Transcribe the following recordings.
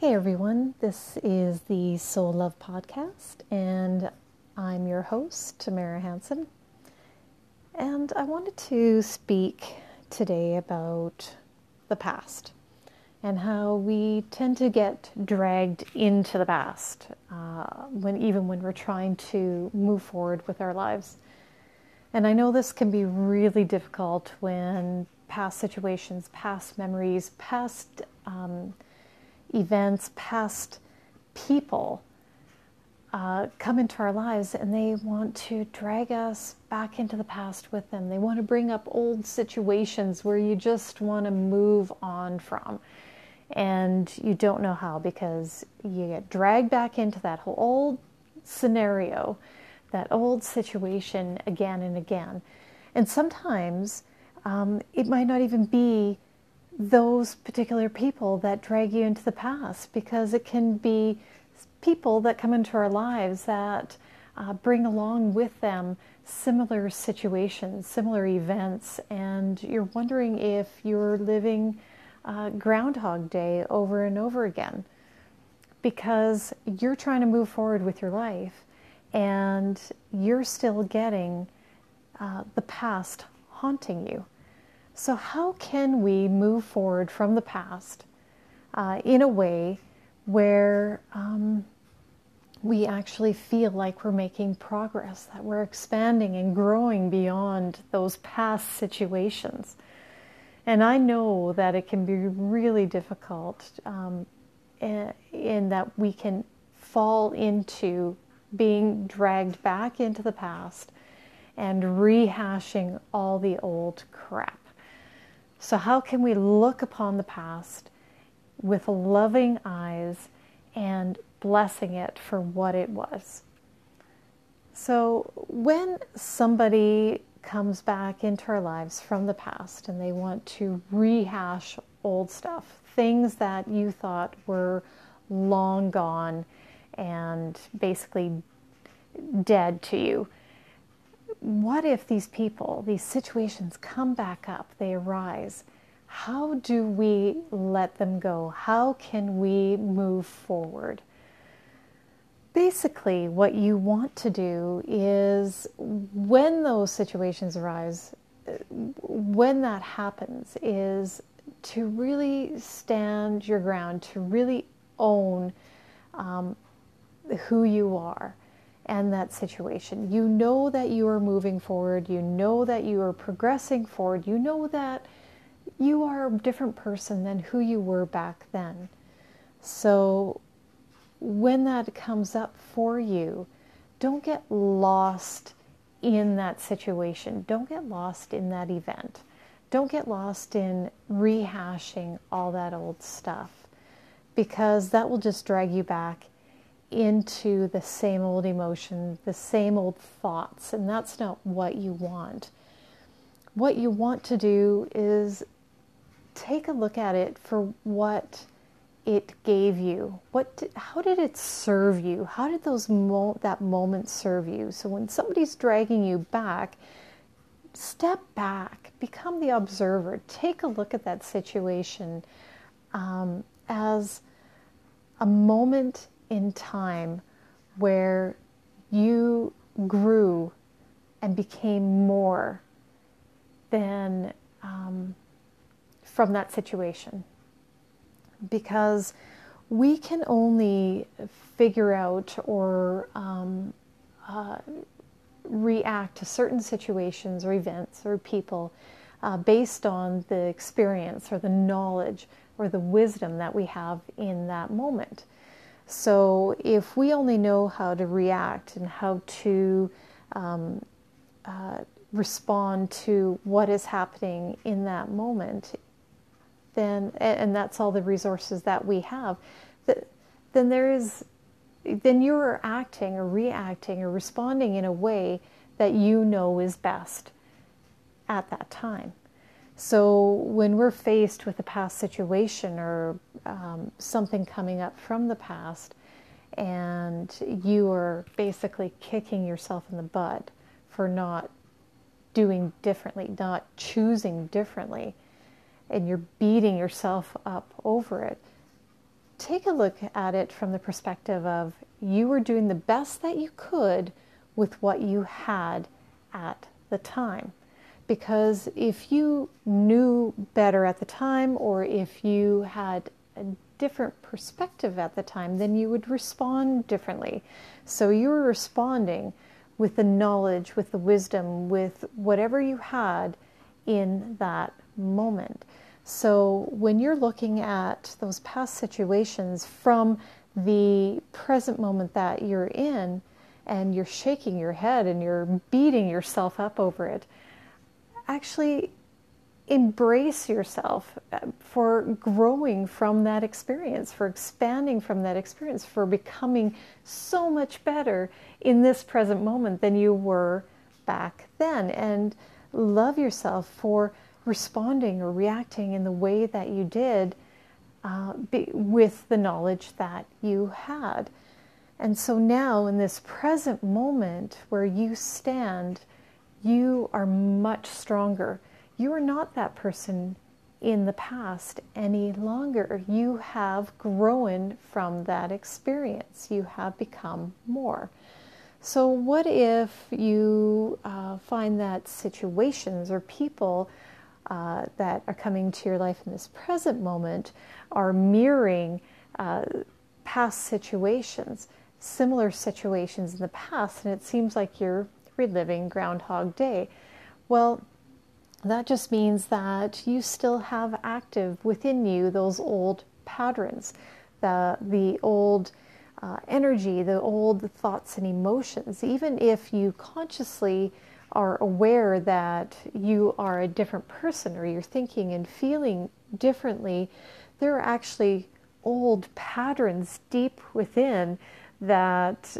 Hey everyone, this is the Soul Love Podcast, and I'm your host, Tamara Hanson. And I wanted to speak today about the past and how we tend to get dragged into the past uh, when even when we're trying to move forward with our lives. And I know this can be really difficult when past situations, past memories, past um, events, past people uh, come into our lives and they want to drag us back into the past with them. They want to bring up old situations where you just want to move on from. And you don't know how because you get dragged back into that whole old scenario, that old situation again and again. And sometimes um, it might not even be those particular people that drag you into the past because it can be people that come into our lives that uh, bring along with them similar situations, similar events, and you're wondering if you're living uh, Groundhog Day over and over again because you're trying to move forward with your life and you're still getting uh, the past haunting you. So, how can we move forward from the past uh, in a way where um, we actually feel like we're making progress, that we're expanding and growing beyond those past situations? And I know that it can be really difficult um, in that we can fall into being dragged back into the past and rehashing all the old crap. So, how can we look upon the past with loving eyes and blessing it for what it was? So, when somebody comes back into our lives from the past and they want to rehash old stuff, things that you thought were long gone and basically dead to you, what if these people, these situations come back up, they arise? How do we let them go? How can we move forward? Basically, what you want to do is when those situations arise, when that happens, is to really stand your ground, to really own um, who you are and that situation. You know that you are moving forward, you know that you are progressing forward, you know that you are a different person than who you were back then. So when that comes up for you, don't get lost in that situation. Don't get lost in that event. Don't get lost in rehashing all that old stuff because that will just drag you back into the same old emotion, the same old thoughts, and that's not what you want. What you want to do is take a look at it for what it gave you. What how did it serve you? How did those mo- that moment serve you? So when somebody's dragging you back, step back, become the observer, take a look at that situation um, as a moment in time where you grew and became more than um, from that situation. Because we can only figure out or um, uh, react to certain situations or events or people uh, based on the experience or the knowledge or the wisdom that we have in that moment. So if we only know how to react and how to um, uh, respond to what is happening in that moment, then and that's all the resources that we have, then there is then you're acting or reacting or responding in a way that you know is best at that time. So when we're faced with a past situation or um, something coming up from the past, and you are basically kicking yourself in the butt for not doing differently, not choosing differently, and you're beating yourself up over it, take a look at it from the perspective of you were doing the best that you could with what you had at the time. Because if you knew better at the time, or if you had a different perspective at the time, then you would respond differently. So you're responding with the knowledge, with the wisdom, with whatever you had in that moment. So when you're looking at those past situations from the present moment that you're in, and you're shaking your head and you're beating yourself up over it, actually embrace yourself uh, for growing from that experience, for expanding from that experience, for becoming so much better in this present moment than you were back then. And love yourself for responding or reacting in the way that you did uh, be, with the knowledge that you had. And so now, in this present moment where you stand, you are much stronger. You are not that person in the past any longer. You have grown from that experience, you have become more. So, what if you uh, find that situations or people uh, that are coming to your life in this present moment are mirroring uh, past situations? similar situations in the past, and it seems like you're reliving Groundhog Day. Well, that just means that you still have active within you those old patterns, the, the old uh, energy, the old thoughts and emotions. Even if you consciously are aware that you are a different person or you're thinking and feeling differently, there are actually old patterns deep within that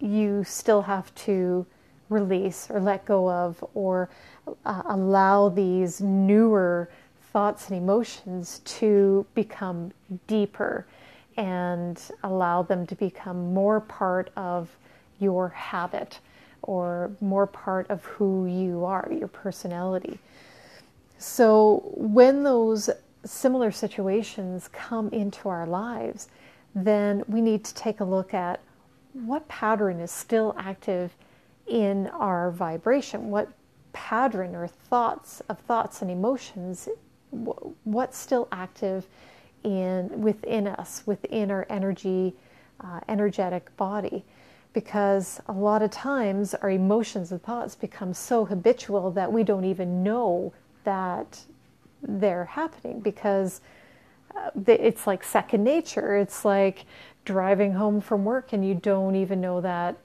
you still have to release or let go of or uh, allow these newer thoughts and emotions to become deeper and allow them to become more part of your habit or more part of who you are, your personality. So when those similar situations come into our lives, then we need to take a look at what pattern is still active in our vibration, what pattern or thoughts of thoughts and emotions, what's still active in within us, within our energy, uh, energetic body. Because a lot of times our emotions and thoughts become so habitual that we don't even know that they're happening because uh, it's like second nature. It's like driving home from work and you don't even know that.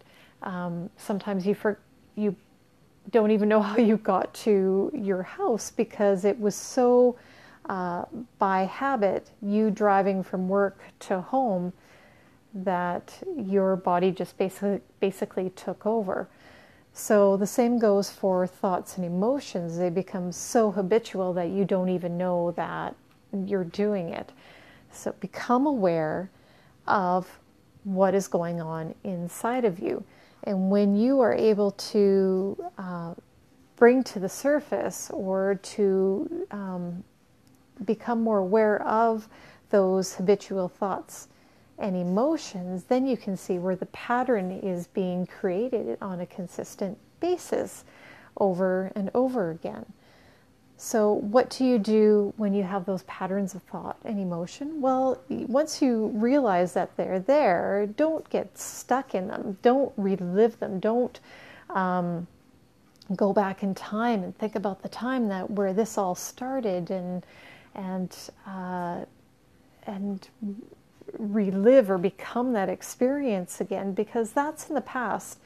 Um, sometimes you for, you don't even know how you got to your house because it was so uh, by habit you driving from work to home that your body just basically basically took over. So the same goes for thoughts and emotions. They become so habitual that you don't even know that you're doing it. So become aware of what is going on inside of you. And when you are able to uh, bring to the surface or to um, become more aware of those habitual thoughts and emotions, then you can see where the pattern is being created on a consistent basis over and over again. So, what do you do when you have those patterns of thought and emotion? Well, once you realize that they're there, don't get stuck in them. Don't relive them. Don't um, go back in time and think about the time that where this all started and and uh, and relive or become that experience again because that's in the past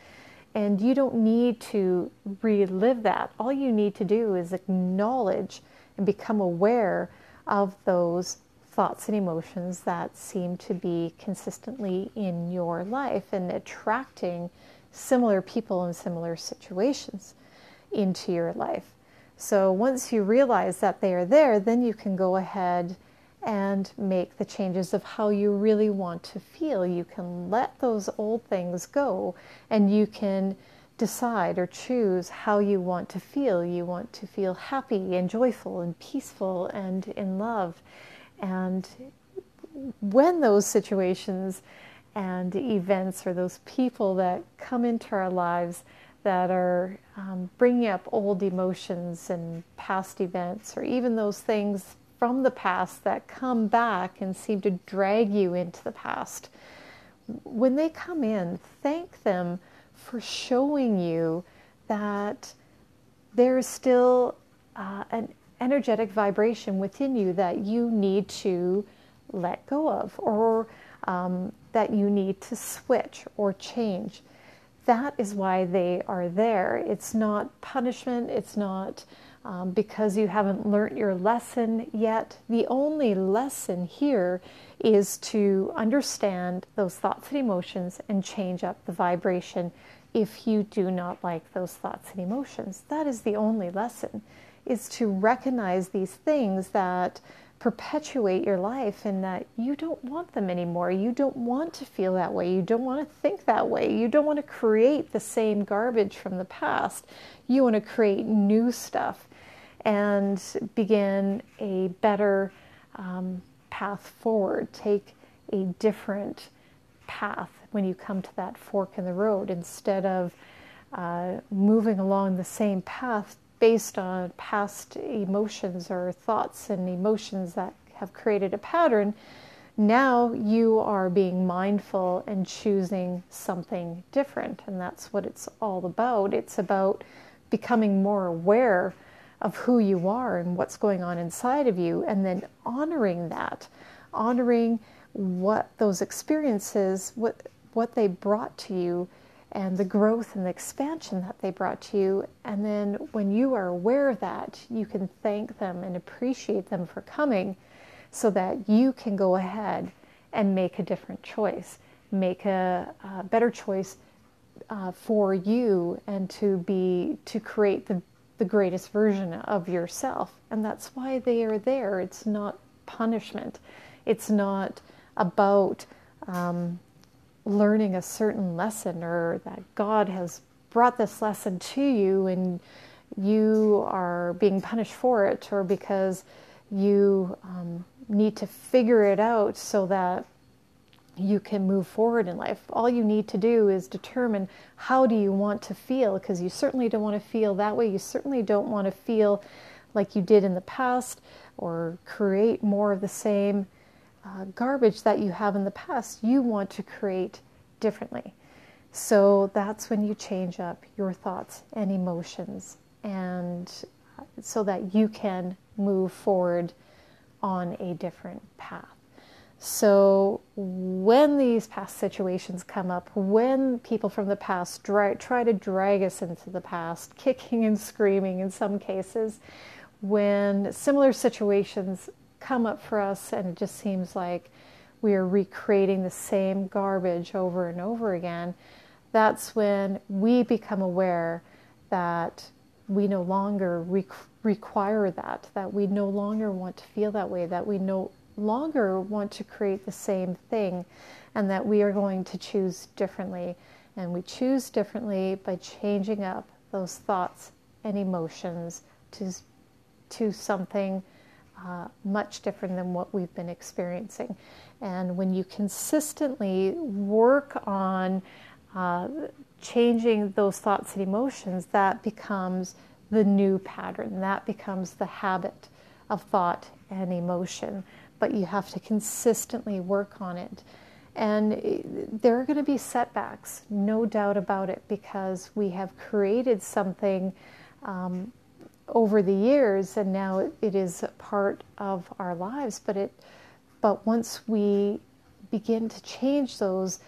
and you don't need to relive that. All you need to do is acknowledge and become aware of those thoughts and emotions that seem to be consistently in your life and attracting similar people and similar situations into your life. So once you realize that they are there, then you can go ahead and make the changes of how you really want to feel. You can let those old things go and you can decide or choose how you want to feel. You want to feel happy and joyful and peaceful and in love. And when those situations and events or those people that come into our lives that are um, bringing up old emotions and past events, or even those things from the past that come back and seem to drag you into the past, when they come in, thank them for showing you that there is still uh, an energetic vibration within you that you need to let go of or um, that you need to switch or change. That is why they are there. It's not punishment, it's not um, because you haven't learned your lesson yet. The only lesson here is to understand those thoughts and emotions and change up the vibration if you do not like those thoughts and emotions. That is the only lesson, is to recognize these things that perpetuate your life and that you don't want them anymore. You don't want to feel that way. You don't want to think that way. You don't want to create the same garbage from the past. You want to create new stuff and begin a better um, path forward. Take a different path when you come to that fork in the road instead of uh, moving along the same path based on past emotions or thoughts and emotions that have created a pattern, now you are being mindful and choosing something different. And that's what it's all about. It's about becoming more aware of who you are and what's going on inside of you, and then honoring that, honoring what those experiences, what, what they brought to you and the growth and the expansion that they brought to you. And then when you are aware of that, you can thank them and appreciate them for coming so that you can go ahead and make a different choice, make a, a better choice uh, for you and to be to create the, the greatest version of yourself. And that's why they are there. It's not punishment. It's not about um, learning a certain lesson or that God has brought this lesson to you and you are being punished for it or because you um, need to figure it out so that you can move forward in life. All you need to do is determine how do you want to feel because you certainly don't want to feel that way. You certainly don't want to feel like you did in the past or create more of the same uh, garbage that you have in the past, you want to create differently. So that's when you change up your thoughts and emotions, and uh, so that you can move forward on a different path. So, when these past situations come up, when people from the past try, try to drag us into the past, kicking and screaming in some cases, when similar situations come up for us and it just seems like we are recreating the same garbage over and over again, that's when we become aware that we no longer re- require that, that we no longer want to feel that way, that we no longer want to create the same thing, and that we are going to choose differently. And we choose differently by changing up those thoughts and emotions to, to something uh, much different than what we've been experiencing. And when you consistently work on uh, changing those thoughts and emotions, that becomes the new pattern. That becomes the habit of thought and emotion. But you have to consistently work on it. And there are going to be setbacks, no doubt about it, because we have created something um, over the years, and now it is part of our lives. But it, but once we begin to change those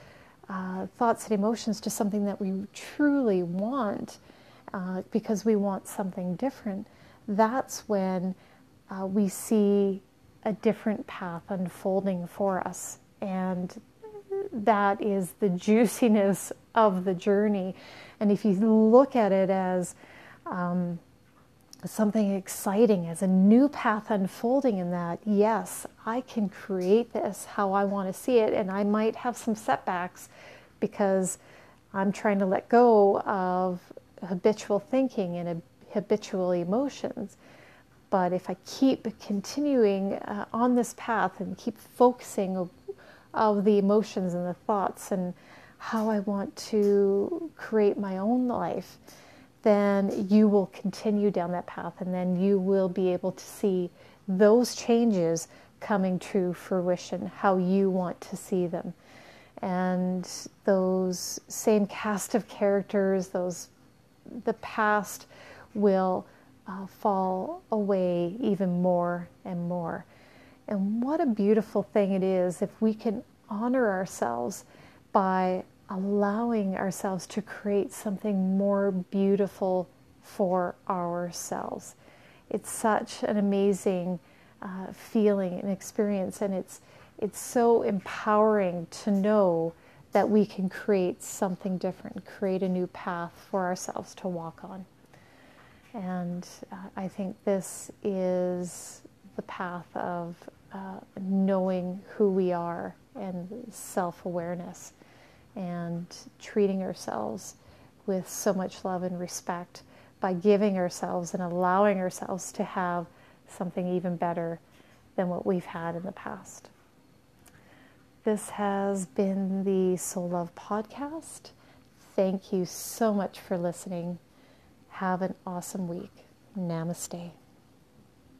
uh, thoughts and emotions to something that we truly want, uh, because we want something different, that's when uh, we see a different path unfolding for us, and that is the juiciness of the journey. And if you look at it as um, something exciting, as a new path unfolding in that, yes, I can create this how I want to see it, and I might have some setbacks because I'm trying to let go of habitual thinking and habitual emotions. But if I keep continuing uh, on this path and keep focusing of, the emotions and the thoughts and how I want to create my own life, then you will continue down that path and then you will be able to see those changes coming to fruition, how you want to see them. And those same cast of characters, those the past will uh, fall away even more and more. And what a beautiful thing it is if we can honor ourselves by allowing ourselves to create something more beautiful for ourselves. It's such an amazing uh, feeling and experience, and it's it's so empowering to know that we can create something different, create a new path for ourselves to walk on. And uh, I think this is the path of uh, knowing who we are and self awareness and treating ourselves with so much love and respect by giving ourselves and allowing ourselves to have something even better than what we've had in the past. This has been the Soul Love Podcast. Thank you so much for listening. Have an awesome week. Namaste.